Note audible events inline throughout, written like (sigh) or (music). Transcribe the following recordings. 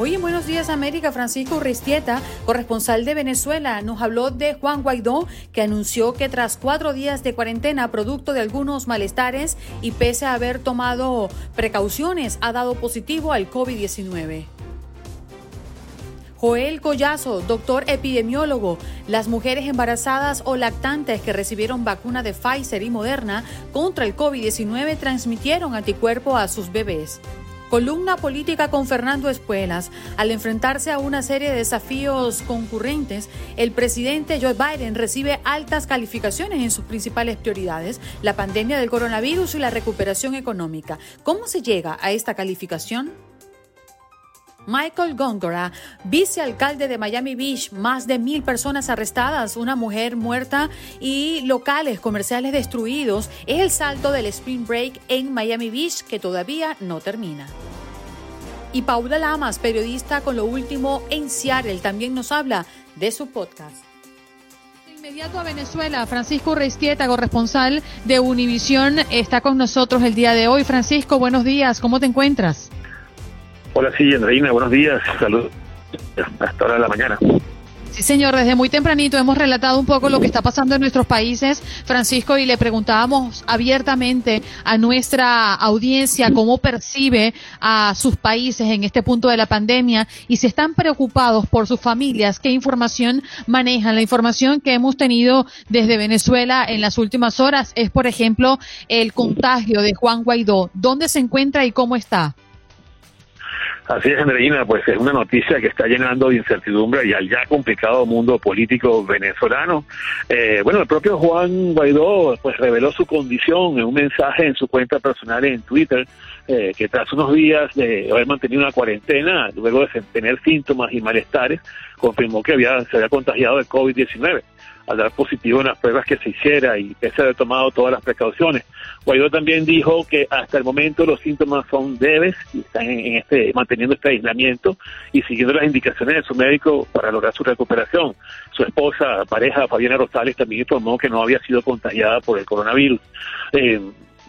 Hoy en Buenos Días América, Francisco Ristieta, corresponsal de Venezuela, nos habló de Juan Guaidó, que anunció que tras cuatro días de cuarentena, producto de algunos malestares y pese a haber tomado precauciones, ha dado positivo al COVID-19. Joel Collazo, doctor epidemiólogo, las mujeres embarazadas o lactantes que recibieron vacuna de Pfizer y Moderna contra el COVID-19 transmitieron anticuerpo a sus bebés. Columna política con Fernando Espuelas. Al enfrentarse a una serie de desafíos concurrentes, el presidente Joe Biden recibe altas calificaciones en sus principales prioridades, la pandemia del coronavirus y la recuperación económica. ¿Cómo se llega a esta calificación? Michael Gongora, vicealcalde de Miami Beach, más de mil personas arrestadas, una mujer muerta y locales comerciales destruidos, es el salto del Spring Break en Miami Beach que todavía no termina. Y Paula Lamas, periodista con lo último en Seattle, también nos habla de su podcast. Inmediato a Venezuela, Francisco Reistieta, corresponsal de Univisión, está con nosotros el día de hoy. Francisco, buenos días, ¿cómo te encuentras? Hola, sí, Andreina, buenos días. Saludos. Hasta ahora de la mañana. Sí, señor, desde muy tempranito hemos relatado un poco lo que está pasando en nuestros países, Francisco, y le preguntábamos abiertamente a nuestra audiencia cómo percibe a sus países en este punto de la pandemia y si están preocupados por sus familias, qué información manejan. La información que hemos tenido desde Venezuela en las últimas horas es, por ejemplo, el contagio de Juan Guaidó. ¿Dónde se encuentra y cómo está? Así es, Andreina, pues es una noticia que está llenando de incertidumbre y al ya complicado mundo político venezolano. Eh, bueno, el propio Juan Guaidó pues reveló su condición en un mensaje en su cuenta personal en Twitter, eh, que tras unos días de haber mantenido una cuarentena, luego de tener síntomas y malestares, confirmó que había, se había contagiado de COVID-19 al dar positivo en las pruebas que se hiciera y pese a haber tomado todas las precauciones. Guaidó también dijo que hasta el momento los síntomas son leves y están en, este, manteniendo este aislamiento y siguiendo las indicaciones de su médico para lograr su recuperación. Su esposa, pareja, Fabiana Rosales, también informó que no había sido contagiada por el coronavirus. Eh,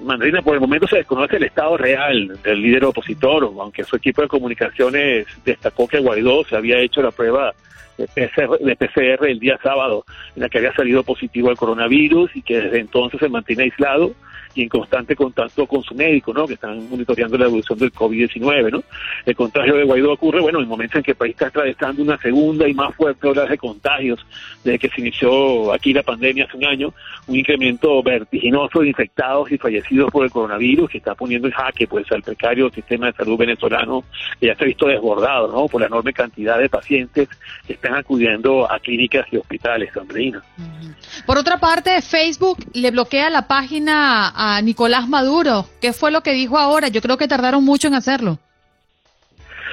Mandrina, por el momento se desconoce el estado real del líder opositor, aunque su equipo de comunicaciones destacó que Guaidó se había hecho la prueba de PCR, de el día sábado, en la que había salido positivo al coronavirus y que desde entonces se mantiene aislado y en constante contacto con su médico, ¿no? Que están monitoreando la evolución del COVID-19, ¿no? El contagio de Guaidó ocurre, bueno, en el momento en que el país está atravesando una segunda y más fuerte ola de contagios desde que se inició aquí la pandemia hace un año, un incremento vertiginoso de infectados y fallecidos por el coronavirus que está poniendo en jaque, pues, al precario sistema de salud venezolano que ya se ha visto desbordado, ¿no? Por la enorme cantidad de pacientes que están acudiendo a clínicas y hospitales, Andreina. Por otra parte, Facebook le bloquea la página a Nicolás Maduro. ¿Qué fue lo que dijo ahora? Yo creo que tardaron mucho en hacerlo.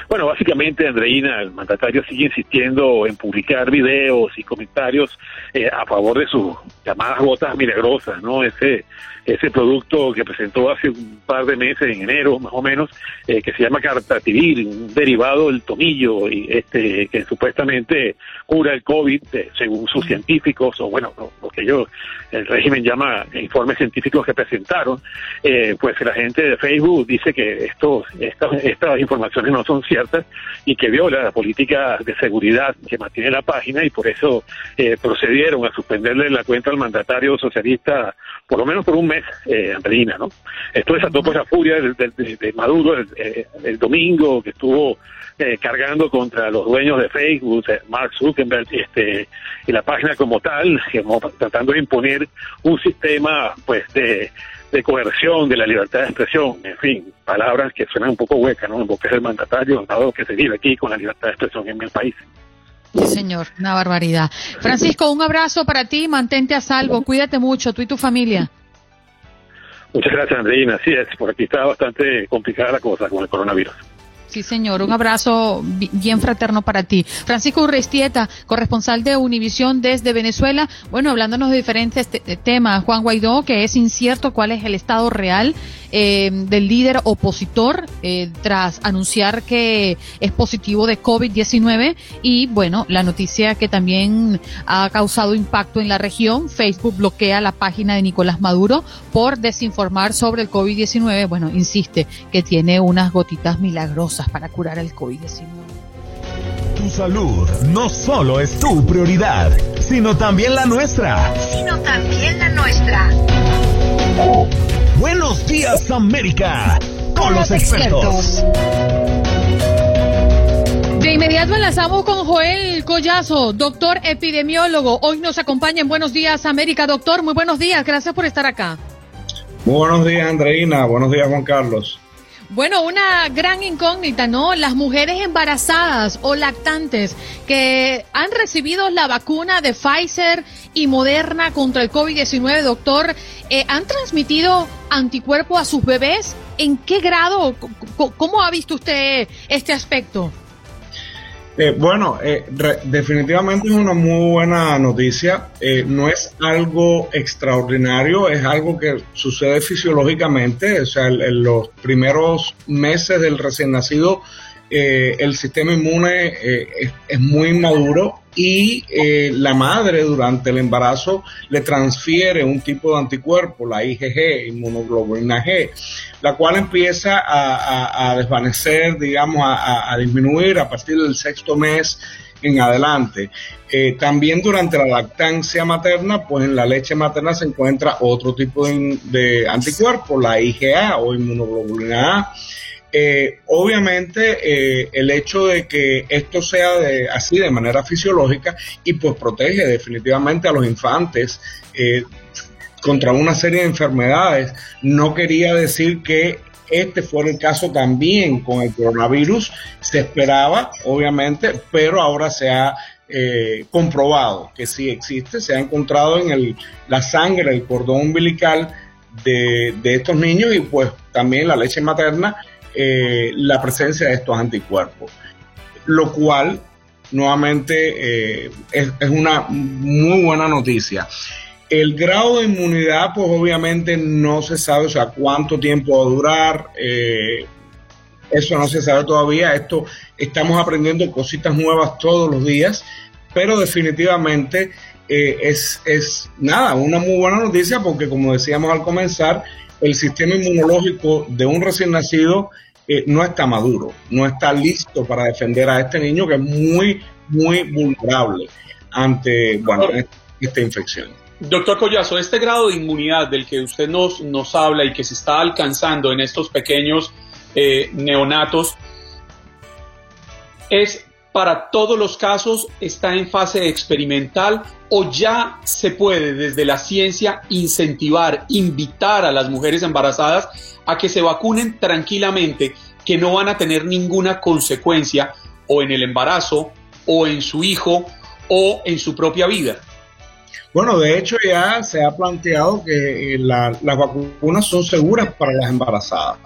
Bueno, básicamente, Andreina, el mandatario sigue insistiendo en publicar videos y comentarios eh, a favor de sus llamadas botas milagrosas, ¿no? Ese ese producto que presentó hace un par de meses, en enero más o menos, eh, que se llama Cartativir, un derivado del tomillo, y este que supuestamente cura el COVID, eh, según sus científicos, o bueno, lo que ellos, el régimen llama informes científicos que presentaron, eh, pues la gente de Facebook dice que estos, estas, estas informaciones no son ciertas y que viola la política de seguridad que mantiene la página y por eso procedieron a suspenderle la cuenta al mandatario socialista por lo menos por un mes eh, Andreina, ¿no? Esto desató pues la furia de, Maduro eh, el, domingo que estuvo eh, cargando contra los dueños de Facebook, eh, Mark Zuckerberg, este, y la página como tal, tratando de imponer un sistema pues de, de coerción de la libertad de expresión, en fin, palabras que suenan un poco huecas, ¿no? En boca del mandatario, dado que se vive aquí con la libertad de expresión en el país. Sí, señor, una barbaridad. Francisco, un abrazo para ti, mantente a salvo, cuídate mucho, tú y tu familia. Muchas gracias, Andreina. Así es, por aquí está bastante complicada la cosa con el coronavirus. Sí, señor. Un abrazo bien fraterno para ti. Francisco Urrestieta, corresponsal de Univisión desde Venezuela. Bueno, hablándonos de diferentes temas. Juan Guaidó, que es incierto cuál es el estado real eh, del líder opositor eh, tras anunciar que es positivo de COVID-19. Y bueno, la noticia que también ha causado impacto en la región. Facebook bloquea la página de Nicolás Maduro por desinformar sobre el COVID-19. Bueno, insiste que tiene unas gotitas milagrosas para curar el COVID-19. Tu salud no solo es tu prioridad, sino también la nuestra. Sino también la nuestra. Buenos días América, con los expertos. De inmediato enlazamos con Joel Collazo, doctor epidemiólogo. Hoy nos acompaña en Buenos Días América. Doctor, muy buenos días. Gracias por estar acá. Muy buenos días, Andreina. Buenos días, Juan Carlos. Bueno, una gran incógnita, ¿no? Las mujeres embarazadas o lactantes que han recibido la vacuna de Pfizer y Moderna contra el COVID-19, doctor, eh, ¿han transmitido anticuerpo a sus bebés? ¿En qué grado? ¿Cómo ha visto usted este aspecto? Eh, bueno, eh, definitivamente es una muy buena noticia. Eh, no es algo extraordinario, es algo que sucede fisiológicamente. O sea, en los primeros meses del recién nacido eh, el sistema inmune eh, es, muy maduro y eh, la madre durante el embarazo le transfiere un tipo de anticuerpo, la IgG, inmunoglobulina G, la cual empieza a, desvanecer, digamos, a, disminuir a partir del sexto mes en adelante. también durante la lactancia materna, pues en la leche materna se encuentra otro tipo de, de anticuerpo, la IgA o inmunoglobulina A eh, obviamente eh, el hecho de que esto sea así de manera fisiológica y pues protege definitivamente a los infantes eh, contra una serie de enfermedades, no quería decir que este fuera el caso también con el coronavirus, se esperaba obviamente, pero ahora se ha comprobado que sí existe, se ha encontrado en el, la sangre, el cordón umbilical de, de estos niños y pues también la leche materna eh, la presencia de estos anticuerpos, lo cual nuevamente eh, es, una muy buena noticia. El grado de inmunidad, pues obviamente no se sabe, o sea, cuánto tiempo va a durar, eh, eso no se sabe todavía, esto estamos aprendiendo cositas nuevas todos los días, pero definitivamente es, es nada, una muy buena noticia porque como decíamos al comenzar, el sistema inmunológico de un recién nacido eh, no está maduro, no está listo para defender a este niño que es muy, muy vulnerable ante bueno, esta infección. Doctor Collazo, este grado de inmunidad del que usted nos, nos habla y que se está alcanzando en estos pequeños eh, neonatos, ¿es para todos los casos, está en fase experimental o ya se puede desde la ciencia incentivar, invitar a las mujeres embarazadas a que se vacunen tranquilamente, que no van a tener ninguna consecuencia o en el embarazo o en su hijo o en su propia vida. Bueno, de hecho ya se ha planteado que eh, las vacunas son seguras para las embarazadas.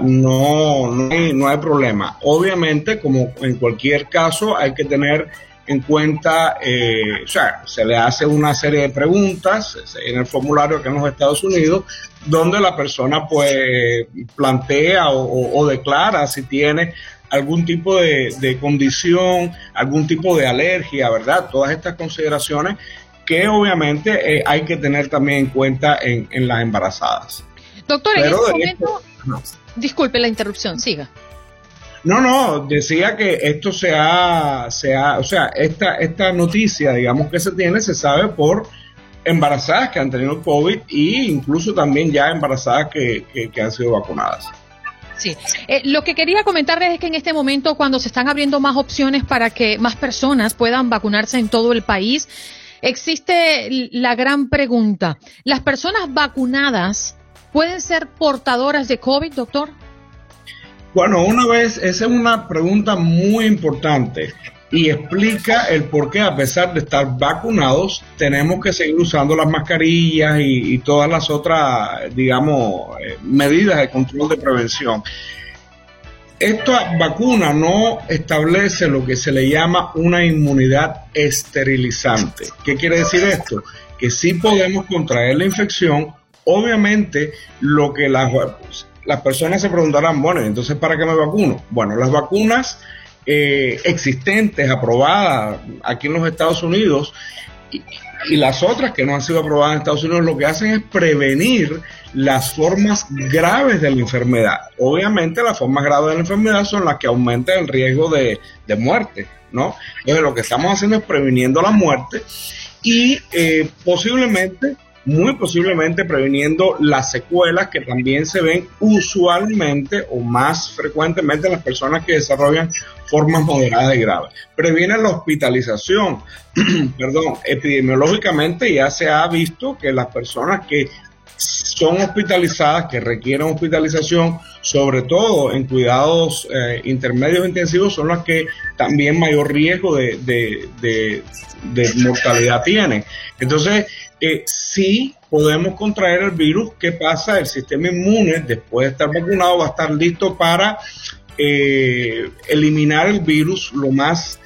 no, no hay, no hay problema. Obviamente, como en cualquier caso, hay que tener en cuenta, eh, o sea, se le hace una serie de preguntas en el formulario que en los Estados Unidos, donde la persona pues plantea o, declara si tiene algún tipo de, condición, algún tipo de alergia, ¿verdad? Todas estas consideraciones que obviamente eh, hay que tener también en cuenta en, las embarazadas. Doctor, en este momento, disculpe la interrupción, siga. No, no, decía que esto se ha, se ha o sea, esta, esta noticia, digamos que se tiene, se sabe por embarazadas que han tenido COVID e incluso también ya embarazadas que, que, han sido vacunadas. Sí, eh, lo que quería comentarles es que en este momento, cuando se están abriendo más opciones para que más personas puedan vacunarse en todo el país, existe la gran pregunta, ¿las personas vacunadas pueden ser portadoras de COVID, doctor? Bueno, una vez, esa es una pregunta muy importante y explica el por qué, a pesar de estar vacunados, tenemos que seguir usando las mascarillas y, todas las otras, digamos, eh, medidas de control de prevención. Esta vacuna no establece lo que se le llama una inmunidad esterilizante. ¿Qué quiere decir esto? Que sí podemos contraer la infección. Obviamente, lo que las, las personas se preguntarán, bueno, entonces ¿para qué me vacuno? Bueno, las vacunas eh, existentes, aprobadas aquí en los Estados Unidos, y, las otras que no han sido aprobadas en Estados Unidos, lo que hacen es prevenir las formas graves de la enfermedad. Obviamente las formas graves de la enfermedad son las que aumentan el riesgo de, muerte, ¿no? Entonces lo que estamos haciendo es previniendo la muerte y eh, posiblemente muy posiblemente previniendo las secuelas que también se ven usualmente o más frecuentemente en las personas que desarrollan formas moderadas y graves. Previene la hospitalización, (clears throat) perdón, epidemiológicamente ya se ha visto que las personas que son hospitalizadas, que requieren hospitalización, sobre todo en cuidados eh, intermedios intensivos, son las que también mayor riesgo de, de mortalidad tienen. Entonces, eh, sí podemos contraer el virus. ¿Qué pasa? El sistema inmune, después de estar vacunado, va a estar listo para eh, eliminar el virus lo más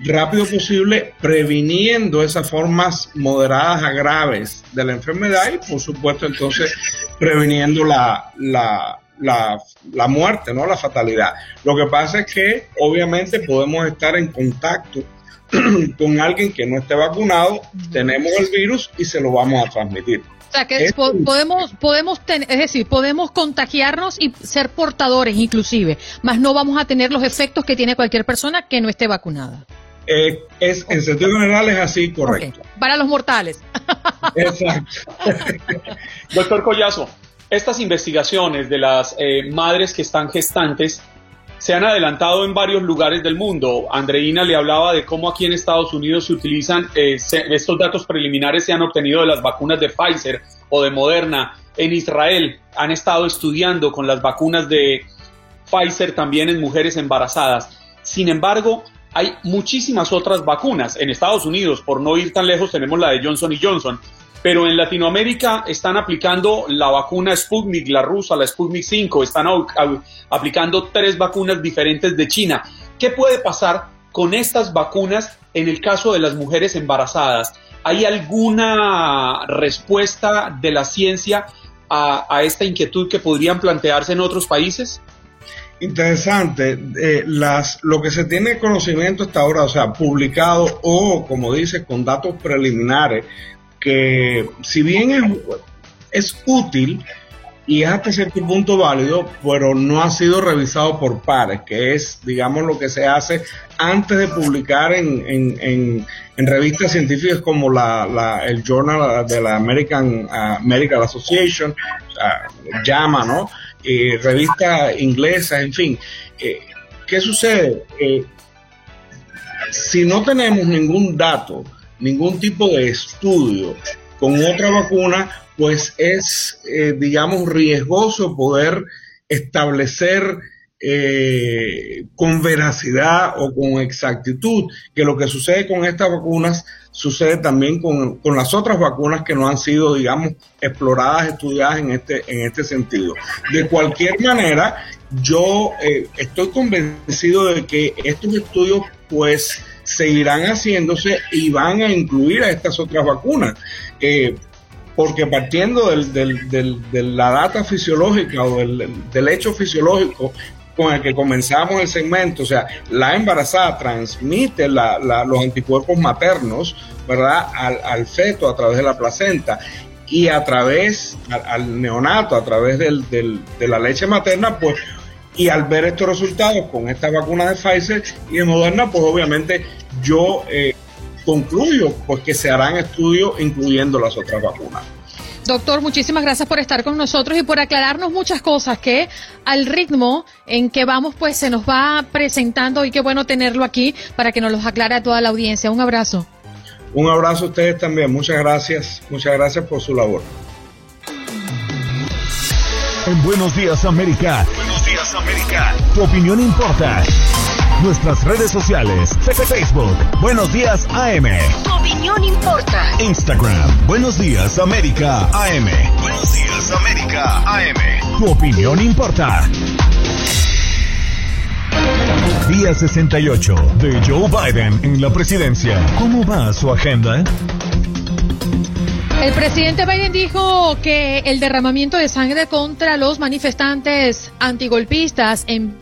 rápido posible, previniendo esas formas moderadas a graves de la enfermedad y, por supuesto, entonces previniendo la, la, la, muerte, ¿no? la fatalidad. Lo que pasa es que, obviamente, podemos estar en contacto (clears throat) con alguien que no esté vacunado, tenemos el virus y se lo vamos a transmitir. O sea, que podemos, podemos es decir, podemos contagiarnos y ser portadores inclusive, más no vamos a tener los efectos que tiene cualquier persona que no esté vacunada. Eh, es, en sentido general es así, correcto. Para los mortales. (laughs) Exacto. (laughs) Doctor Collazo, estas investigaciones de las eh, madres que están gestantes se han adelantado en varios lugares del mundo. Andreina le hablaba de cómo aquí en Estados Unidos se utilizan, eh, estos datos preliminares se han obtenido de las vacunas de Pfizer o de Moderna. En Israel han estado estudiando con las vacunas de Pfizer también en mujeres embarazadas. Sin embargo, hay muchísimas otras vacunas. En Estados Unidos, por no ir tan lejos, tenemos la de Johnson y Johnson pero en Latinoamérica están aplicando la vacuna Sputnik, la rusa, la Sputnik 5, están aplicando tres vacunas diferentes de China. ¿Qué puede pasar con estas vacunas en el caso de las mujeres embarazadas? ¿Hay alguna respuesta de la ciencia a, esta inquietud que podrían plantearse en otros países? Interesante. Eh, las, lo que se tiene conocimiento hasta ahora, o sea, publicado o, como dice, con datos preliminares, que si bien es, útil y es hasta cierto punto válido, pero no ha sido revisado por pares, que es, digamos, lo que se hace antes de publicar en, en, en, revistas científicas como la, el Journal de la American Medical Association, llama, ¿no? Eh, revistas inglesas, en fin. Eh, ¿Qué sucede? Eh, si no tenemos ningún dato, ningún tipo de estudio con otra vacuna, pues es, eh, digamos, riesgoso poder establecer eh, con veracidad o con exactitud que lo que sucede con estas vacunas sucede también con, las otras vacunas que no han sido, digamos, exploradas, estudiadas en este, en este sentido. De cualquier manera, yo eh, estoy convencido de que estos estudios, pues, seguirán haciéndose y van a incluir a estas otras vacunas. Eh, porque partiendo del, de la data fisiológica o del, hecho fisiológico con el que comenzamos el segmento, o sea, la embarazada transmite los anticuerpos maternos, ¿verdad?, al, feto a través de la placenta y a través, al, neonato, a través de la leche materna, pues y al ver estos resultados con esta vacuna de Pfizer y de Moderna, pues obviamente yo eh, concluyo pues que se harán estudios incluyendo las otras vacunas. Doctor, muchísimas gracias por estar con nosotros y por aclararnos muchas cosas que al ritmo en que vamos pues se nos va presentando y qué bueno tenerlo aquí para que nos los aclare a toda la audiencia. Un abrazo. Un abrazo a ustedes también. Muchas gracias. Muchas gracias por su labor. En Buenos Días América. Buenos días, América. Tu opinión importa. Nuestras redes sociales. Facebook. Buenos Días AM. Tu opinión importa. Instagram. Buenos Días América AM. Buenos días, América. AM. Tu opinión importa. Día 68 de Joe Biden en la presidencia. ¿Cómo va su agenda? El presidente Biden dijo que el derramamiento de sangre contra los manifestantes antigolpistas en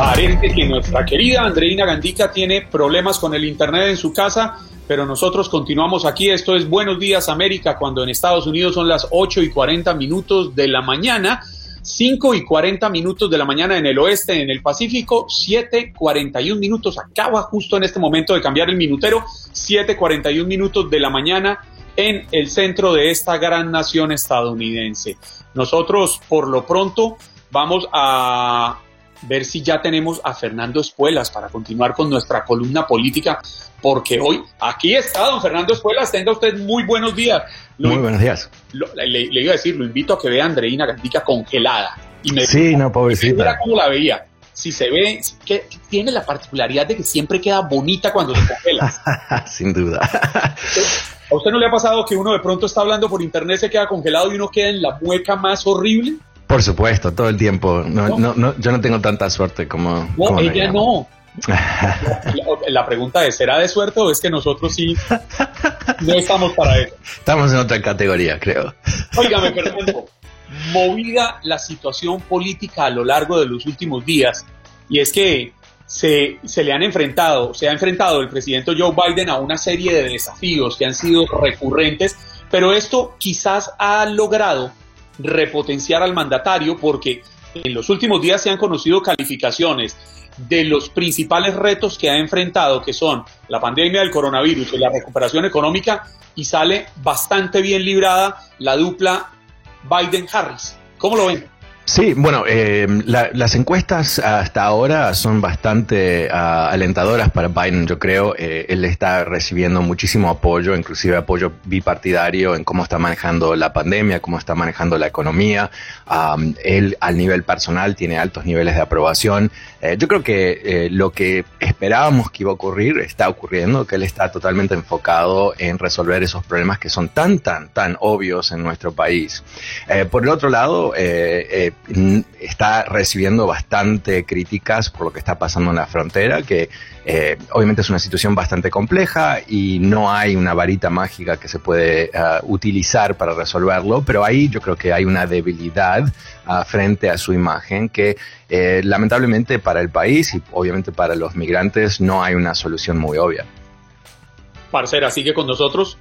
Parece que nuestra querida Andreina Gandica tiene problemas con el internet en su casa, pero nosotros continuamos aquí. Esto es Buenos Días América, cuando en Estados Unidos son las 8 y 40 minutos de la mañana. 5 y 40 minutos de la mañana en el oeste, en el Pacífico, 7, 41 minutos, acaba justo en este momento de cambiar el minutero, 7, 41 minutos de la mañana en el centro de esta gran nación estadounidense. Nosotros, por lo pronto, vamos a ver si ya tenemos a Fernando Espuelas para continuar con nuestra columna política, porque hoy aquí está don Fernando Espuelas, tenga usted muy buenos días. Lo- Muy buenos días. lo- le, le iba a decir, lo invito a que vea a Andreina Gandica congelada. Y me Sí, no, Mira pobrecita. cómo la veía. Si se ve, si- que tiene la particularidad de que siempre queda bonita cuando se congela. (laughs) Sin duda. ¿A usted no le ha pasado que uno de pronto está hablando por internet, se queda congelado y uno queda en la mueca más horrible? Por supuesto, todo el tiempo. No, no, no, yo no tengo tanta suerte como. No, como ella no. La, (laughs) la pregunta es, ¿será de suerte o es que nosotros sí no estamos para eso? Estamos en otra categoría, creo. Óigame, Fernando, movida la situación política a lo largo de los últimos días, y es que se, se le han enfrentado, se ha enfrentado el presidente Joe Biden a una serie de desafíos que han sido recurrentes, pero esto quizás ha logrado repotenciar al mandatario porque en los últimos días se han conocido calificaciones de los principales retos que ha enfrentado, que son la pandemia del coronavirus y la recuperación económica, y sale bastante bien librada la dupla Biden-Harris. ¿Cómo lo ven? Sí, bueno, eh, la- las encuestas hasta ahora son bastante ah, alentadoras para Biden, yo creo. Eh, él está recibiendo muchísimo apoyo, inclusive apoyo bipartidario en cómo está manejando la pandemia, cómo está manejando la economía. Él, al nivel personal, tiene altos niveles de aprobación. Eh, yo creo que eh, lo que esperábamos que iba a ocurrir está ocurriendo, que él está totalmente enfocado en resolver esos problemas que son tan, tan, tan obvios en nuestro país. Eh, por el otro lado, eh, está recibiendo bastante críticas por lo que está pasando en la frontera, que eh, obviamente es una situación bastante compleja y no hay una varita mágica que se puede ah, utilizar para resolverlo, pero ahí yo creo que hay una debilidad ah, frente a su imagen que eh, lamentablemente para el país y obviamente para los migrantes no hay una solución muy obvia. Parcera, sigue con nosotros.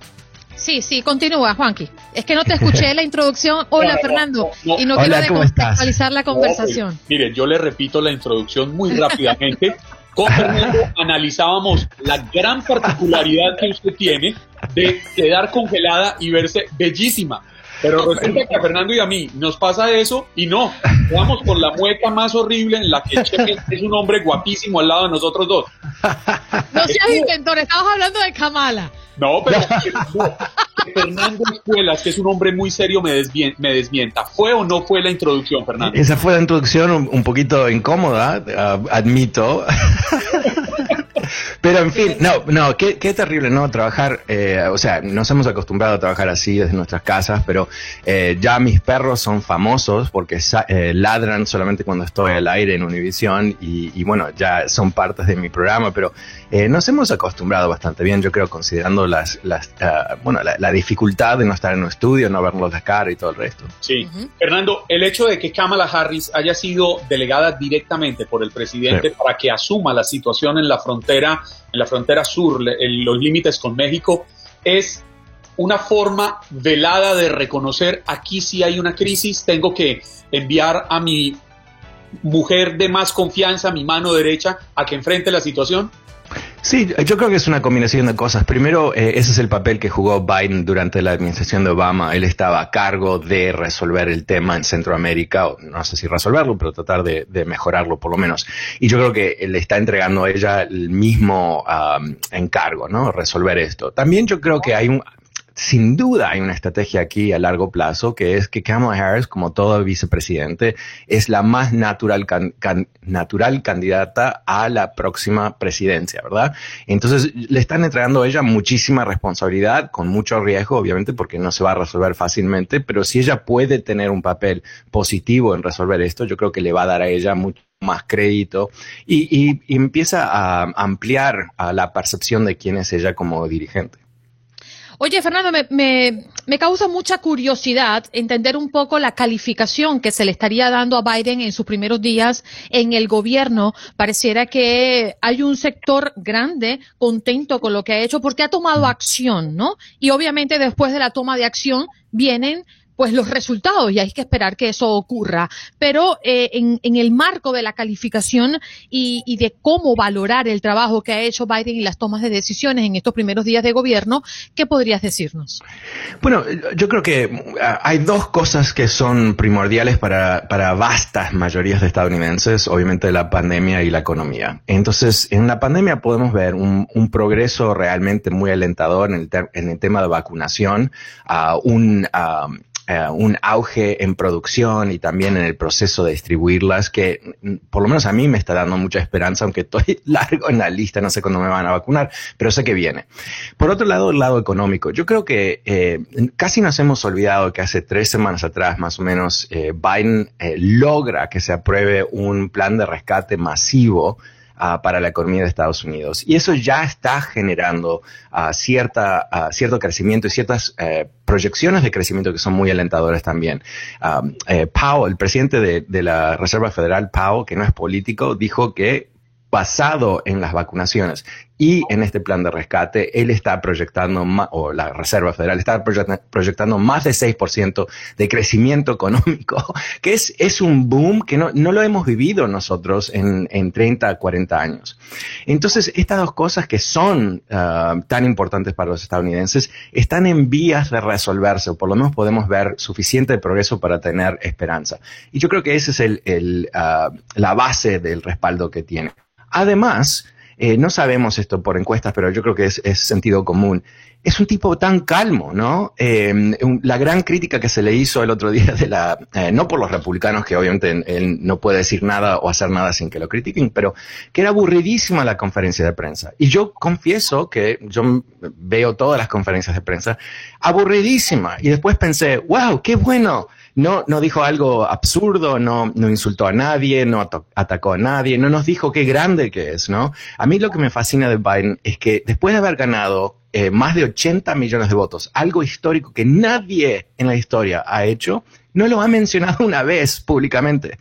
Sí, sí, continúa, Juanqui. Es que no te escuché la introducción. (laughs) Hola, No, Fernando. no, no. Y no Hola, quiero descontextualizar la conversación. No, mire, yo le repito la introducción muy rápidamente. Con Fernando (laughs) analizábamos la gran particularidad que usted tiene de quedar congelada y verse bellísima. Pero resulta que a Fernando y a mí nos pasa eso y no, quedamos con la mueca más horrible en la que Chepe es un hombre guapísimo al lado de nosotros dos. No seas inventor, estamos hablando de Kamala. No, pero Fernando Escuelas, que es un hombre muy serio, me, desvien- me desmienta. ¿Fue o no fue la introducción, Fernando? Esa fue la introducción un, un poquito incómoda, ah, admito. (laughs) Pero en fin, no, no, qué, qué terrible, ¿no? Trabajar, eh, o sea, nos hemos acostumbrado a trabajar así desde nuestras casas, pero eh, ya mis perros son famosos porque sa- eh, ladran solamente cuando estoy al aire en Univisión y, y bueno, ya son partes de mi programa, pero eh, nos hemos acostumbrado bastante bien, yo creo, considerando las, las ah, bueno, la, la dificultad de no estar en un estudio, no verlos la cara y todo el resto. Sí. Fernando, el hecho de que Kamala Harris haya sido delegada directamente por el presidente Sí. para que asuma la situación en la frontera, en la frontera sur, en los límites con México, es una forma velada de reconocer aquí sí hay una crisis, tengo que enviar a mi mujer de más confianza, mi mano derecha, a que enfrente la situación. Sí, yo creo que es una combinación de cosas. Primero, eh, ese es el papel que jugó Biden durante la administración de Obama. Él estaba a cargo de resolver el tema en Centroamérica, o no sé si resolverlo, pero tratar de, mejorarlo por lo menos. Y yo creo que le está entregando a ella el mismo encargo, ¿no? Resolver esto. También yo creo que hay un, sin duda hay una estrategia aquí a largo plazo que es que Kamala Harris, como todo vicepresidente, es la más natural, candidata a la próxima presidencia, ¿verdad? Entonces le están entregando a ella muchísima responsabilidad, con mucho riesgo, obviamente, porque no se va a resolver fácilmente, pero si ella puede tener un papel positivo en resolver esto, yo creo que le va a dar a ella mucho más crédito y, y empieza a ampliar a la percepción de quién es ella como dirigente. Oye, Fernando, me, me, causa mucha curiosidad entender un poco la calificación que se le estaría dando a Biden en sus primeros días en el gobierno. Pareciera que hay un sector grande contento con lo que ha hecho porque ha tomado acción, ¿no? Y obviamente después de la toma de acción vienen pues los resultados y hay que esperar que eso ocurra. Pero eh, en, el marco de la calificación y, de cómo valorar el trabajo que ha hecho Biden y las tomas de decisiones en estos primeros días de gobierno, ¿qué podrías decirnos? Bueno, yo creo que ah, hay dos cosas que son primordiales para, vastas mayorías de estadounidenses, obviamente la pandemia y la economía. Entonces, en la pandemia podemos ver un, un progreso realmente muy alentador en el, en el tema de vacunación, uh, un... Uh, eh, un auge en producción y también en el proceso de distribuirlas que mm, por lo menos a mí me está dando mucha esperanza, aunque estoy (laughs) largo en la lista, no sé cuándo me van a vacunar, pero sé que viene. Por otro lado, el lado económico. Yo creo que eh, casi nos hemos olvidado que hace tres semanas atrás, más o menos, eh, Biden logra que se apruebe un plan de rescate masivo Ah, para la economía de Estados Unidos. Y eso ya está generando uh, cierta, uh, cierto crecimiento y ciertas eh, proyecciones de crecimiento que son muy alentadoras también. Eh, Powell, el presidente de, de la Reserva Federal, Powell, que no es político, dijo que basado en las vacunaciones y en este plan de rescate, él está proyectando, o la Reserva Federal está proyectando más de 6% de crecimiento económico, (laughs) que es, es un boom que no, no lo hemos vivido nosotros en, en 30, 40 años. Entonces, estas dos cosas que son uh, tan importantes para los estadounidenses están en vías de resolverse, o por lo menos podemos ver suficiente progreso para tener esperanza. Y yo creo que esa es el, uh, la base del respaldo que tiene. Además, eh, no sabemos esto por encuestas, pero yo creo que es, sentido común. Es un tipo tan calmo, ¿no? Eh, la gran crítica que se le hizo el otro día de la, eh, no por los republicanos, que obviamente él no puede decir nada o hacer nada sin que lo critiquen, pero que era aburridísima la conferencia de prensa. Y yo confieso que yo veo todas las conferencias de prensa aburridísima. Y después pensé, wow, qué bueno no, no dijo algo absurdo, no, no insultó a nadie, no atacó a nadie, no nos dijo qué grande que es, ¿no? A mí lo que me fascina de Biden es que después de haber ganado eh, más de 80 millones de votos, algo histórico que nadie en la historia ha hecho, no lo ha mencionado una vez públicamente.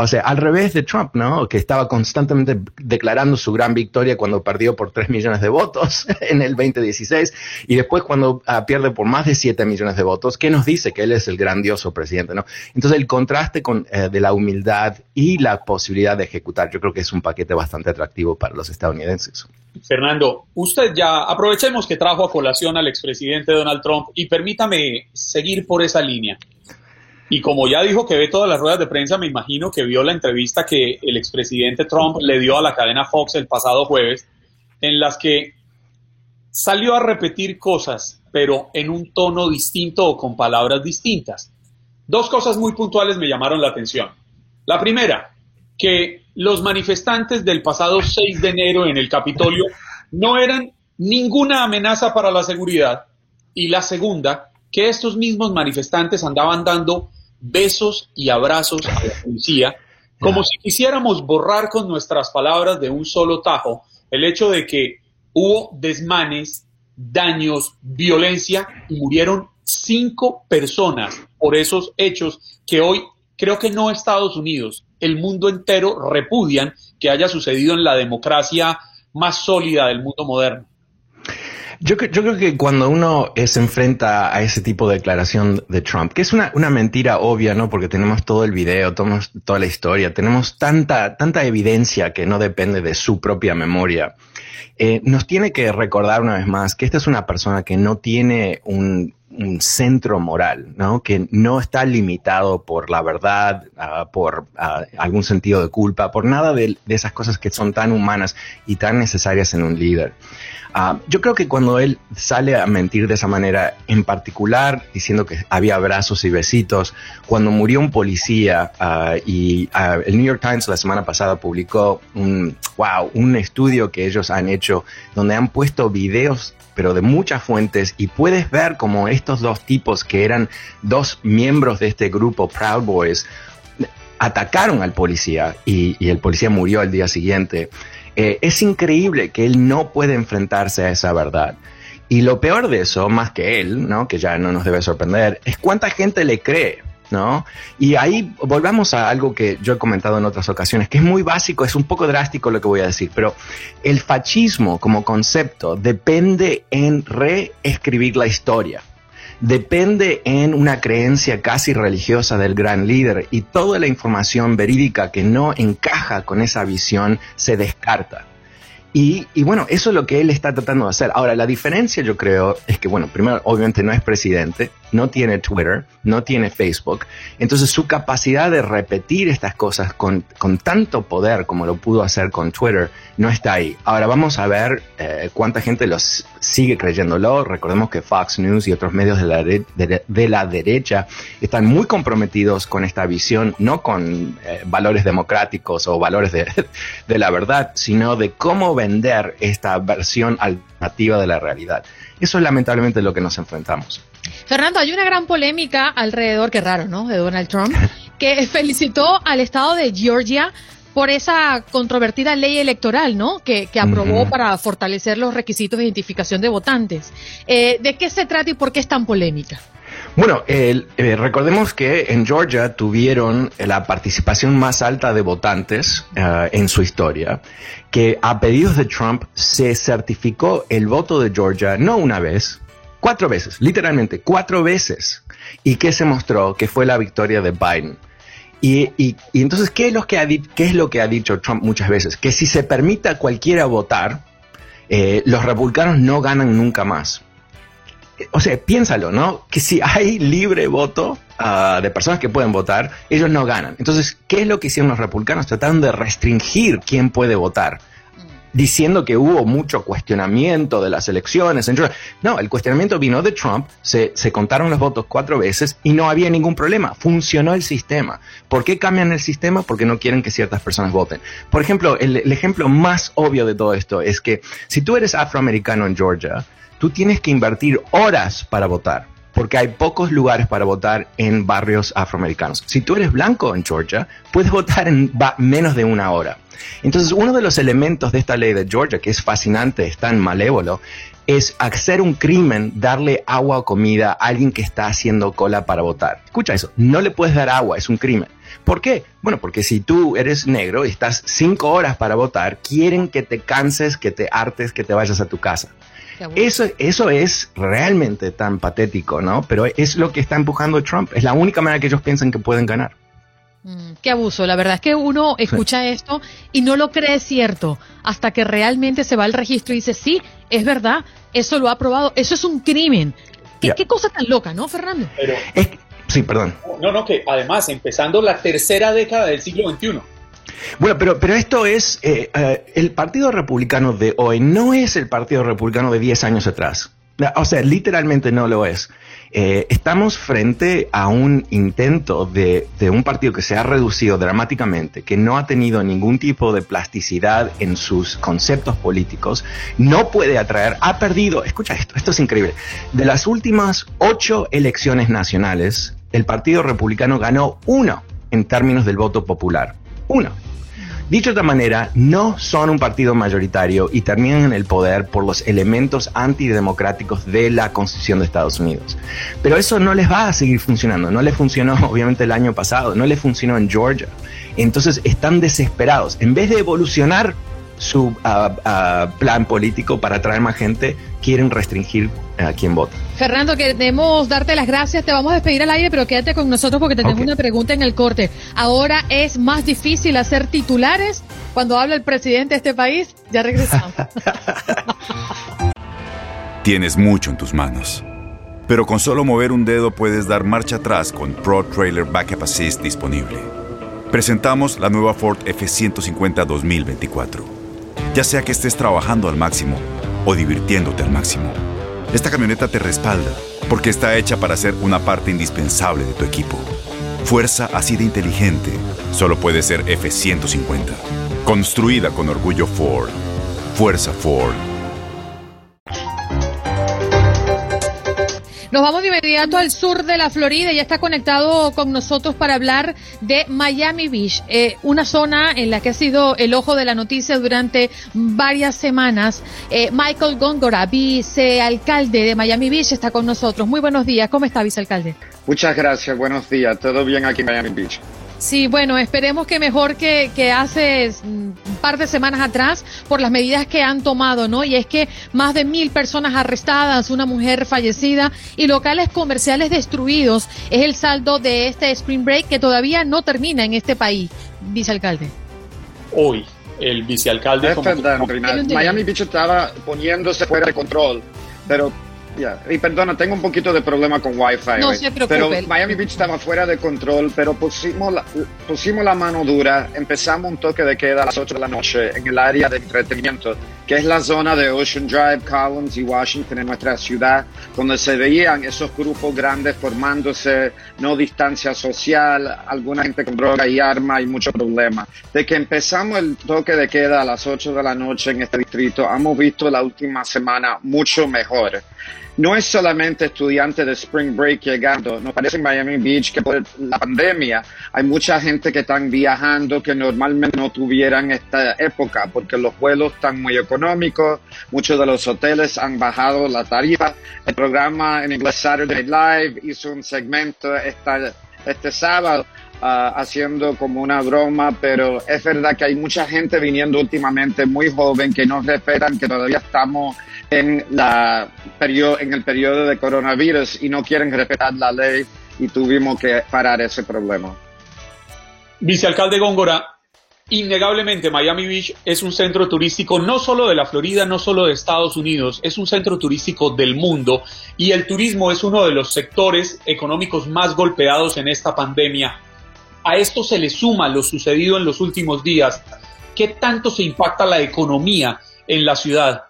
O sea, al revés de Trump, ¿no? Que estaba constantemente declarando su gran victoria cuando perdió por 3 millones de votos (laughs) en el 2016 y después cuando ah, pierde por más de 7 millones de votos, ¿qué nos dice? Que él es el grandioso presidente, ¿no? Entonces el contraste con, eh, de la humildad y la posibilidad de ejecutar, yo creo que es un paquete bastante atractivo para los estadounidenses. Fernando, usted ya aprovechemos que trajo a colación al expresidente Donald Trump y permítame seguir por esa línea. Y como ya dijo que ve todas las ruedas de prensa, me imagino que vio la entrevista que el expresidente Trump le dio a la cadena Fox el pasado jueves, en las que salió a repetir cosas, pero en un tono distinto o con palabras distintas. Dos cosas muy puntuales me llamaron la atención. La primera, que los manifestantes del pasado 6 de enero en el Capitolio no eran ninguna amenaza para la seguridad. Y la segunda, que estos mismos manifestantes andaban dando besos y abrazos a la policía, como si quisiéramos borrar con nuestras palabras de un solo tajo el hecho de que hubo desmanes, daños, violencia y murieron cinco personas por esos hechos que hoy creo que no Estados Unidos, el mundo entero repudian que haya sucedido en la democracia más sólida del mundo moderno. Yo, yo, creo que cuando uno se enfrenta a ese tipo de declaración de Trump, que es una, una mentira obvia, ¿no? Porque tenemos todo el video, tenemos toda la historia, tenemos tanta, tanta evidencia que no depende de su propia memoria. Eh, nos tiene que recordar una vez más que esta es una persona que no tiene un, un centro moral, ¿no? Que no está limitado por la verdad, uh, por uh, algún sentido de culpa, por nada de, de, esas cosas que son tan humanas y tan necesarias en un líder. Uh, yo creo que cuando él sale a mentir de esa manera, en particular diciendo que había abrazos y besitos, cuando murió un policía y el New York Times la semana pasada publicó un, wow, un estudio que ellos han hecho donde han puesto videos pero de muchas fuentes y puedes ver como estos dos tipos que eran dos miembros de este grupo Proud Boys atacaron al policía y, y el policía murió al día siguiente. Eh, es increíble que él no puede enfrentarse a esa verdad. Y lo peor de eso, más que él, ¿no? que ya no nos debe sorprender, es cuánta gente le cree. ¿No? Y ahí volvamos a algo que yo he comentado en otras ocasiones, que es muy básico, es un poco drástico lo que voy a decir, pero el fascismo como concepto depende en reescribir la historia depende en una creencia casi religiosa del gran líder y toda la información verídica que no encaja con esa visión se descarta. Y, y, bueno, eso es lo que él está tratando de hacer. Ahora, la diferencia yo creo es que, bueno, primero, obviamente no es presidente, no tiene Twitter, no tiene Facebook. Entonces su capacidad de repetir estas cosas con, con tanto poder como lo pudo hacer con Twitter no está ahí. Ahora vamos a ver eh, cuánta gente los sigue creyéndolo. Recordemos que Fox News y otros medios de la, de, la derecha están muy comprometidos con esta visión, no con eh, valores democráticos o valores de, (laughs) de la verdad, sino de cómo vender esta versión alternativa de la realidad. Eso es lamentablemente lo que nos enfrentamos. Fernando, hay una gran polémica alrededor, qué raro, ¿no? De Donald Trump, (laughs) que felicitó al estado de Georgia por esa controvertida ley electoral, ¿no? Que, que aprobó uh -huh. para fortalecer los requisitos de identificación de votantes. Eh, ¿De qué se trata y por qué es tan polémica? Bueno, eh, eh, recordemos que en Georgia tuvieron la participación más alta de votantes uh, en su historia, que a pedidos de Trump se certificó el voto de Georgia no una vez, cuatro veces, literalmente cuatro veces, y que se mostró que fue la victoria de Biden. Y, y, y entonces, ¿qué es, lo que ha ¿qué es lo que ha dicho Trump muchas veces? Que si se permite a cualquiera votar, eh, los republicanos no ganan nunca más. O sea, piénsalo, ¿no? Que si hay libre voto uh, de personas que pueden votar, ellos no ganan. Entonces, ¿qué es lo que hicieron los republicanos? Trataron de restringir quién puede votar diciendo que hubo mucho cuestionamiento de las elecciones. No, el cuestionamiento vino de Trump, se, se, contaron los votos cuatro veces y no había ningún problema. Funcionó el sistema. ¿Por qué cambian el sistema? Porque no quieren que ciertas personas voten. Por ejemplo, el, el ejemplo más obvio de todo esto es que si tú eres afroamericano en Georgia, tú tienes que invertir horas para votar porque hay pocos lugares para votar en barrios afroamericanos. Si tú eres blanco en Georgia, puedes (laughs) votar en menos de una hora. Entonces, uno de los elementos de esta ley de Georgia, que es fascinante, es tan malévolo, es hacer un crimen, darle agua o comida a alguien que está haciendo cola para votar. Escucha eso, no le puedes dar agua, es un crimen. ¿Por qué? Bueno, porque si tú eres negro y estás cinco horas para votar, quieren que te canses, que te hartes, que te vayas a tu casa. Eso, eso es realmente tan patético, ¿no? Pero es lo que está empujando Trump. Es la única manera que ellos piensan que pueden ganar. Mm, qué abuso. La verdad es que uno escucha sí. esto y no lo cree cierto hasta que realmente se va al registro y dice, sí, es verdad, eso lo ha aprobado, eso es un crimen. ¿Qué, yeah. qué cosa tan loca, ¿no, Fernando? Pero, es, sí, perdón. No, no, que además, empezando la tercera década del siglo XXI. Bueno, pero, pero esto es, eh, eh, el Partido Republicano de hoy no es el Partido Republicano de 10 años atrás. O sea, literalmente no lo es. Eh, estamos frente a un intento de, de, un partido que se ha reducido dramáticamente, que no ha tenido ningún tipo de plasticidad en sus conceptos políticos, no puede atraer, ha perdido, escucha esto, esto es increíble, de las últimas ocho elecciones nacionales, el Partido Republicano ganó uno en términos del voto popular. Uno. Dicho de otra manera, no son un partido mayoritario y terminan en el poder por los elementos antidemocráticos de la Constitución de Estados Unidos. Pero eso no les va a seguir funcionando. No les funcionó, (laughs) obviamente, el año pasado. No les funcionó en Georgia. Entonces están desesperados. En vez de evolucionar, su ah, ah, plan político para atraer más gente, quieren restringir a quien vota. Fernando, queremos darte las gracias. Te vamos a despedir al aire, pero quédate con nosotros porque tenemos una pregunta en el corte. Ahora es más difícil hacer titulares cuando habla el presidente de este país. Ya regresamos. (laughs) Tienes mucho en tus manos. Pero con solo mover un dedo puedes dar marcha atrás con Pro Trailer Backup Assist disponible. Presentamos la nueva Ford F150 2024. Ya sea que estés trabajando al máximo o divirtiéndote al máximo, esta camioneta te respalda porque está hecha para ser una parte indispensable de tu equipo. Fuerza así de inteligente solo puede ser F150. Construida con orgullo Ford. Fuerza Ford. Nos vamos de inmediato al sur de la Florida. Ya está conectado con nosotros para hablar de Miami Beach, eh, una zona en la que ha sido el ojo de la noticia durante varias semanas. Eh, Michael Góngora, vicealcalde de Miami Beach, está con nosotros. Muy buenos días. ¿Cómo está, vicealcalde? Muchas gracias. Buenos días. ¿Todo bien aquí en Miami Beach? Sí, bueno, esperemos que mejor que, que, hace un par de semanas atrás por las medidas que han tomado, ¿no? Y es que más de mil personas arrestadas, una mujer fallecida y locales comerciales destruidos es el saldo de este Spring Break que todavía no termina en este país, vicealcalde. Hoy, el vicealcalde... Es verdad, Miami Beach estaba poniéndose fuera de control, pero y perdona, tengo un poquito de problema con Wi-Fi. No se preocupe. Pero Miami Beach estaba fuera de control, pero pusimos la, pusimos la mano dura. Empezamos un toque de queda a las 8 de la noche en el área de entretenimiento, que es la zona de Ocean Drive, Collins y Washington en nuestra ciudad, donde se veían esos grupos grandes formándose, no distancia social, alguna gente con droga y arma y mucho problema. De que empezamos el toque de queda a las 8 de la noche en este distrito, hemos visto la última semana mucho mejor no es solamente estudiantes de Spring Break llegando, nos parece en Miami Beach que por la pandemia hay mucha gente que están viajando que normalmente no tuvieran esta época porque los vuelos están muy económicos, muchos de los hoteles han bajado la tarifa. El programa en inglés Saturday Live hizo un segmento esta, este sábado haciendo como una broma, pero es verdad que hay mucha gente viniendo últimamente muy joven que no respetan que todavía estamos en, la en el periodo de coronavirus y no quieren respetar la ley y tuvimos que parar ese problema. Vicealcalde Góngora, innegablemente Miami Beach es un centro turístico no solo de la Florida, no solo de Estados Unidos, es un centro turístico del mundo y el turismo es uno de los sectores económicos más golpeados en esta pandemia. A esto se le suma lo sucedido en los últimos días. ¿Qué tanto se impacta la economía en la ciudad?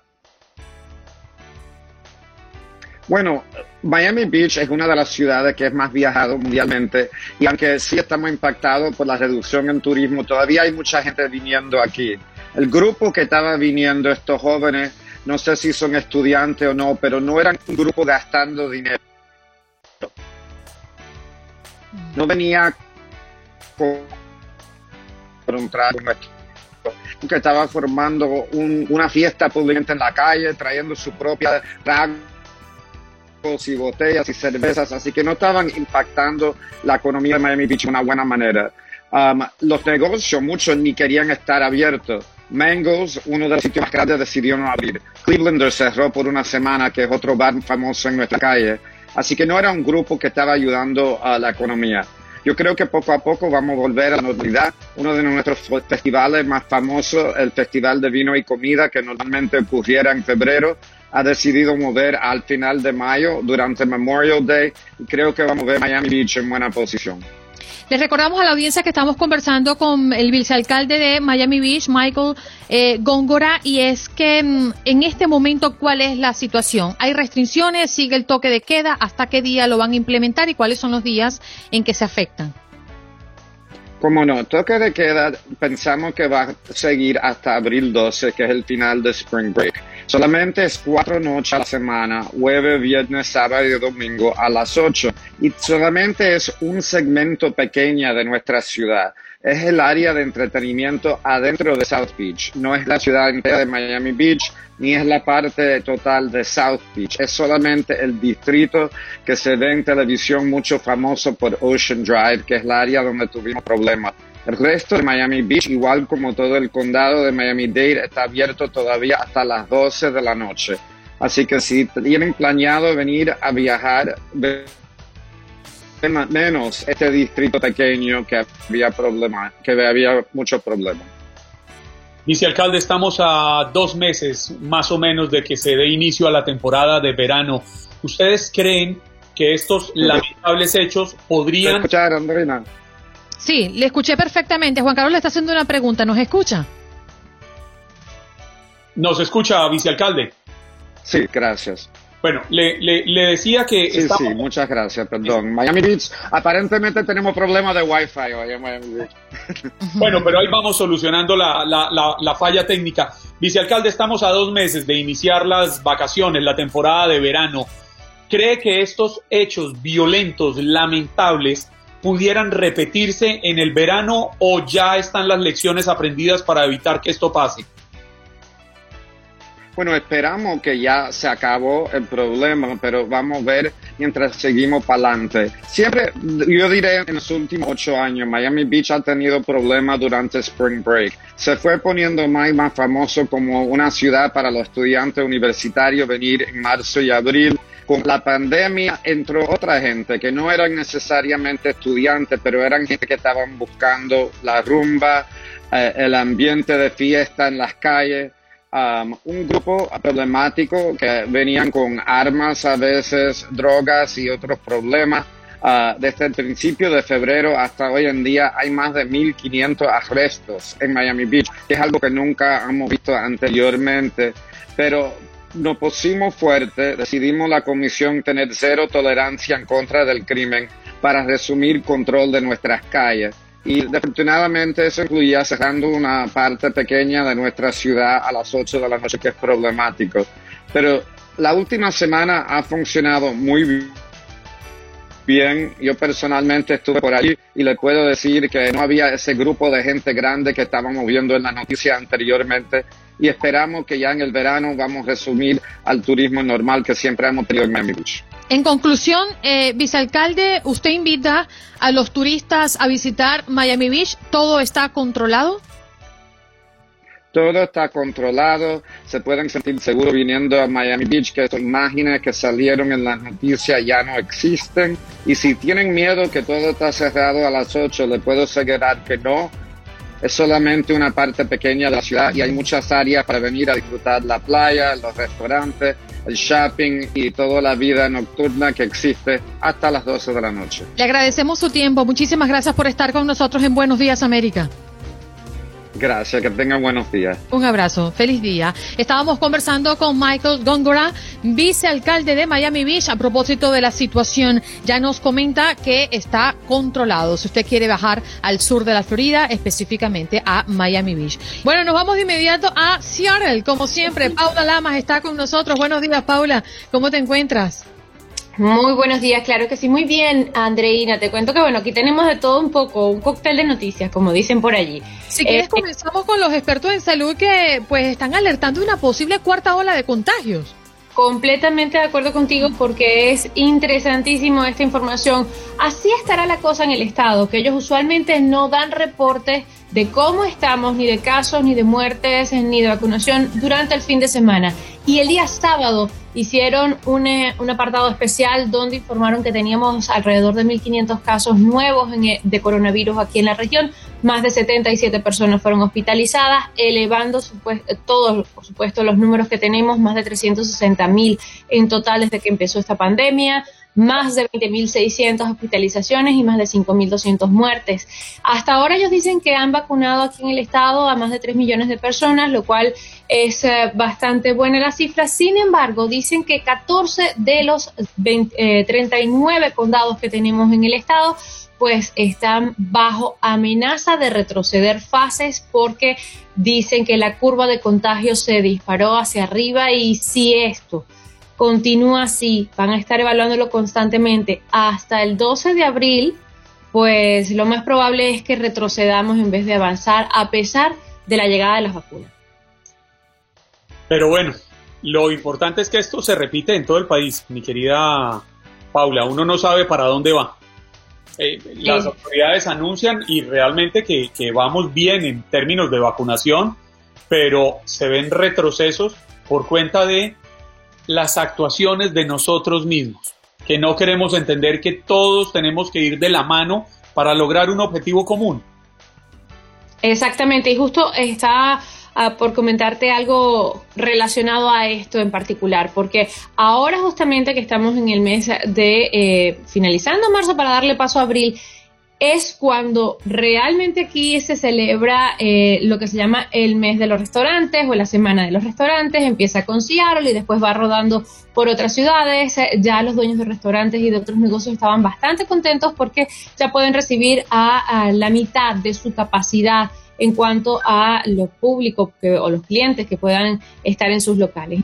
Bueno, Miami Beach es una de las ciudades que es más viajado mundialmente y aunque sí estamos impactados por la reducción en turismo, todavía hay mucha gente viniendo aquí. El grupo que estaba viniendo, estos jóvenes, no sé si son estudiantes o no, pero no eran un grupo gastando dinero. No venía con un trago que estaba formando una fiesta pública en la calle, trayendo su propia trago y botellas y cervezas, así que no estaban impactando la economía de Miami Beach de una buena manera. Um, los negocios, muchos ni querían estar abiertos. Mangos, uno de los sitios más grandes, decidió no abrir. Clevelander cerró por una semana, que es otro bar famoso en nuestra calle. Así que no era un grupo que estaba ayudando a la economía. Yo creo que poco a poco vamos a volver a la normalidad. Uno de nuestros festivales más famosos, el Festival de Vino y Comida, que normalmente ocurriera en febrero, ha decidido mover al final de mayo durante Memorial Day y creo que vamos a ver Miami Beach en buena posición. Les recordamos a la audiencia que estamos conversando con el vicealcalde de Miami Beach, Michael eh, Góngora, y es que mm, en este momento, ¿cuál es la situación? ¿Hay restricciones? ¿Sigue el toque de queda? ¿Hasta qué día lo van a implementar y cuáles son los días en que se afectan? Como no, toque de queda pensamos que va a seguir hasta abril 12, que es el final de Spring Break. Solamente es cuatro noches a la semana, jueves, viernes, sábado y domingo a las 8. Y solamente es un segmento pequeño de nuestra ciudad. Es el área de entretenimiento adentro de South Beach. No es la ciudad entera de Miami Beach, ni es la parte total de South Beach. Es solamente el distrito que se ve en televisión mucho famoso por Ocean Drive, que es el área donde tuvimos problemas El resto de Miami Beach, igual como todo el condado de Miami-Dade, está abierto todavía hasta las 12 de la noche. Así que si tienen planeado venir a viajar, menos este distrito pequeño que había problema, que había muchos problemas. Vicealcalde, estamos a dos meses más o menos de que se dé inicio a la temporada de verano. ¿Ustedes creen que estos lamentables hechos podrían... escuchar, Andrina? Sí, le escuché perfectamente. Juan Carlos le está haciendo una pregunta. ¿Nos escucha? ¿Nos escucha, vicealcalde? Sí, gracias. Bueno, le, le, decía que... Sí, sí, muchas gracias, perdón. Miami Beach, aparentemente tenemos problemas de Wi-Fi hoy en Miami Beach. Bueno, pero ahí vamos solucionando la, la, la, falla técnica. Vicealcalde, estamos a dos meses de iniciar las vacaciones, la temporada de verano. ¿Cree que estos hechos violentos, lamentables, pudieran repetirse en el verano o ya están las lecciones aprendidas para evitar que esto pase? Bueno, esperamos que ya se acabó el problema, pero vamos a ver mientras seguimos para adelante. Siempre, yo diré, en los últimos ocho años, Miami Beach ha tenido problemas durante Spring Break. Se fue poniendo más y más famoso como una ciudad para los estudiantes universitarios venir en marzo y abril. Con la pandemia entró otra gente que no eran necesariamente estudiantes, pero eran gente que estaban buscando la rumba, eh, el ambiente de fiesta en las calles Um, un grupo problemático que venían con armas, a veces drogas y otros problemas. Uh, desde el principio de febrero hasta hoy en día hay más de 1.500 arrestos en Miami Beach, que es algo que nunca hemos visto anteriormente. Pero nos pusimos fuerte, decidimos la comisión tener cero tolerancia en contra del crimen para resumir control de nuestras calles y desafortunadamente eso incluía cerrando una parte pequeña de nuestra ciudad a las 8 de la noche, que es problemático. Pero la última semana ha funcionado muy bien. Yo personalmente estuve por allí y le puedo decir que no había ese grupo de gente grande que estábamos viendo en la noticia anteriormente y esperamos que ya en el verano vamos a resumir al turismo normal que siempre hemos tenido en Miami Beach. En conclusión, eh, vicealcalde, usted invita a los turistas a visitar Miami Beach. ¿Todo está controlado? Todo está controlado, se pueden sentir seguros viniendo a Miami Beach, que esas imágenes que salieron en las noticias ya no existen. Y si tienen miedo que todo está cerrado a las 8, le puedo asegurar que no. Es solamente una parte pequeña de la ciudad y hay muchas áreas para venir a disfrutar la playa, los restaurantes, el shopping y toda la vida nocturna que existe hasta las 12 de la noche. Le agradecemos su tiempo. Muchísimas gracias por estar con nosotros en Buenos Días América. Gracias, que tengan buenos días. Un abrazo, feliz día. Estábamos conversando con Michael Góngora, vicealcalde de Miami Beach, a propósito de la situación. Ya nos comenta que está controlado. Si usted quiere bajar al sur de la Florida, específicamente a Miami Beach. Bueno, nos vamos de inmediato a Seattle, como siempre. Paula Lamas está con nosotros. Buenos días, Paula. ¿Cómo te encuentras? Muy buenos días, claro que sí, muy bien, Andreina. Te cuento que bueno, aquí tenemos de todo un poco, un cóctel de noticias, como dicen por allí. Si quieres, eh, comenzamos con los expertos en salud que pues están alertando de una posible cuarta ola de contagios. Completamente de acuerdo contigo porque es interesantísimo esta información. Así estará la cosa en el Estado, que ellos usualmente no dan reportes de cómo estamos, ni de casos, ni de muertes, ni de vacunación durante el fin de semana. Y el día sábado hicieron un, eh, un apartado especial donde informaron que teníamos alrededor de 1.500 casos nuevos eh, de coronavirus aquí en la región. Más de 77 personas fueron hospitalizadas, elevando todos, por supuesto, los números que tenemos, más de 360.000 en total desde que empezó esta pandemia más de 20.600 hospitalizaciones y más de 5.200 muertes. Hasta ahora ellos dicen que han vacunado aquí en el estado a más de 3 millones de personas, lo cual es eh, bastante buena la cifra. Sin embargo, dicen que 14 de los 39 eh, condados que tenemos en el estado pues están bajo amenaza de retroceder fases porque dicen que la curva de contagio se disparó hacia arriba y si esto continúa así, van a estar evaluándolo constantemente hasta el 12 de abril, pues lo más probable es que retrocedamos en vez de avanzar a pesar de la llegada de las vacunas. Pero bueno, lo importante es que esto se repite en todo el país, mi querida Paula. Uno no sabe para dónde va. eh, las autoridades anuncian y realmente que, que vamos bien en términos de vacunación, pero se ven retrocesos por cuenta de las actuaciones de nosotros mismos, que no queremos entender que todos tenemos que ir de la mano para lograr un objetivo común. Exactamente, y justo está ah, por comentarte algo relacionado a esto en particular, porque ahora justamente que estamos en el mes de eh, finalizando marzo para darle paso a abril, es cuando realmente aquí se celebra eh, lo que se llama el mes de los restaurantes o la semana de los restaurantes. Empieza con Seattle y después va rodando por otras ciudades. Eh, ya los dueños de restaurantes y de otros negocios estaban bastante contentos porque ya pueden recibir a, la mitad de su capacidad en cuanto a los públicos o los clientes que puedan estar en sus locales.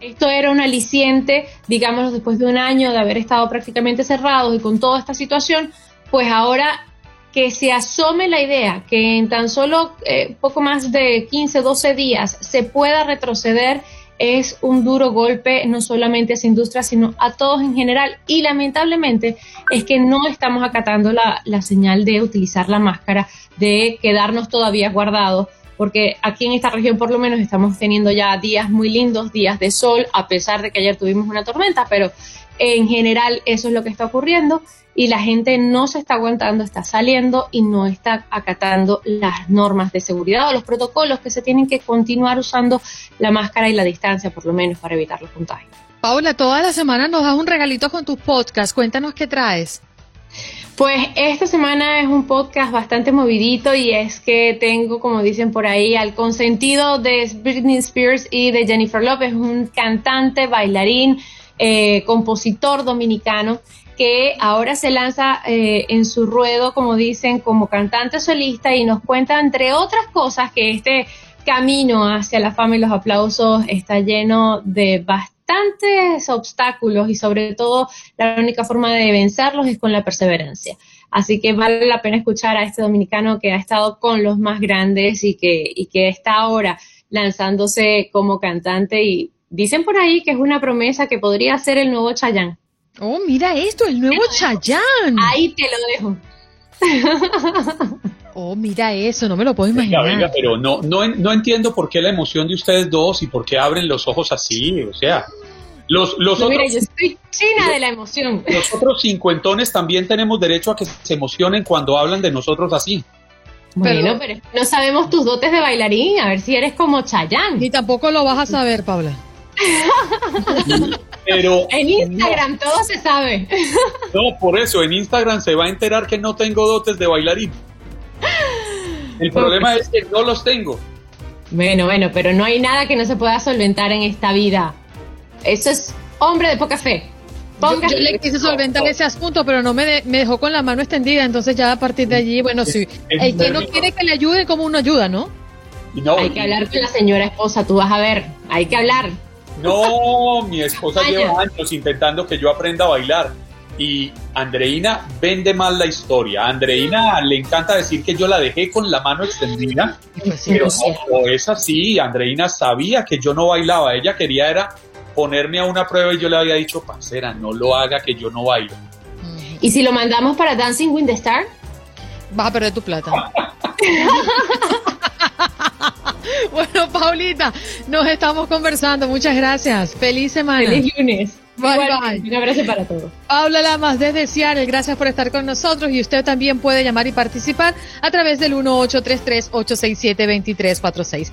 Esto era un aliciente, digamos, después de un año de haber estado prácticamente cerrados y con toda esta situación, pues ahora que se asome la idea que en tan solo eh, poco más de 15, 12 días se pueda retroceder es un duro golpe no solamente a esa industria, sino a todos en general. Y lamentablemente es que no estamos acatando la, la señal de utilizar la máscara, de quedarnos todavía guardados, porque aquí en esta región por lo menos estamos teniendo ya días muy lindos, días de sol, a pesar de que ayer tuvimos una tormenta, pero en general eso es lo que está ocurriendo y la gente no se está aguantando, está saliendo y no está acatando las normas de seguridad o los protocolos que se tienen que continuar usando la máscara y la distancia, por lo menos, para evitar los contagios. Paula, toda la semana nos das un regalito con tus podcasts. Cuéntanos qué traes. Pues esta semana es un podcast bastante movidito y es que tengo, como dicen por ahí, al consentido de Britney Spears y de Jennifer Lopez, un cantante, bailarín, eh, compositor dominicano que ahora se lanza eh, en su ruedo, como dicen, como cantante solista y nos cuenta, entre otras cosas, que este camino hacia la fama y los aplausos está lleno de bastantes obstáculos y sobre todo la única forma de vencerlos es con la perseverancia. Así que vale la pena escuchar a este dominicano que ha estado con los más grandes y que, y que está ahora lanzándose como cantante y dicen por ahí que es una promesa que podría ser el nuevo Chayanne. Oh, mira esto, el nuevo Chayanne. Ahí te lo dejo. (laughs) Oh, mira eso, no me lo puedo imaginar. Venga, venga, pero no, no, no entiendo por qué la emoción de ustedes dos y por qué abren los ojos así, o sea, los, los otros, mira, yo estoy china de la emoción. Los otros cincuentones también tenemos derecho a que se emocionen cuando hablan de nosotros así. Bueno, pero, no sabemos tus dotes de bailarín, a ver si eres como Chayanne. Ni tampoco lo vas a saber, Paula. (laughs) Pero en Instagram todo se sabe. No, por eso en Instagram se va a enterar que no tengo dotes de bailarín. El problema es que no los tengo. Bueno, bueno, pero no hay nada que no se pueda solventar en esta vida. Eso es hombre de poca fe. Yo, le quise solventar ese asunto, pero no me, me, dejó con la mano extendida. Entonces ya a partir de allí, bueno, sí. El que no quiere que le ayude, como uno ayuda, ¿no? no hay que hablar con la señora esposa, tú vas a ver. Hay que hablar. No, mi esposa lleva años intentando que yo aprenda a bailar. Y Andreina vende mal la historia. A Andreina le encanta decir que yo la dejé con la mano extendida. Pues pero no, es así. Andreina sabía que yo no bailaba. Ella quería era ponerme a una prueba y yo le había dicho, parcera, no lo haga que yo no bailo. ¿Y si lo mandamos para Dancing with the Star? Vas a perder tu plata. (laughs) (laughs) bueno, Paulita, nos estamos conversando. Muchas gracias. Feliz semana. Feliz lunes. Bye, bye. Un abrazo para todos. Paula Lamas desde Seattle, gracias por estar con nosotros y usted también puede llamar y participar a través del 1833-867-2346.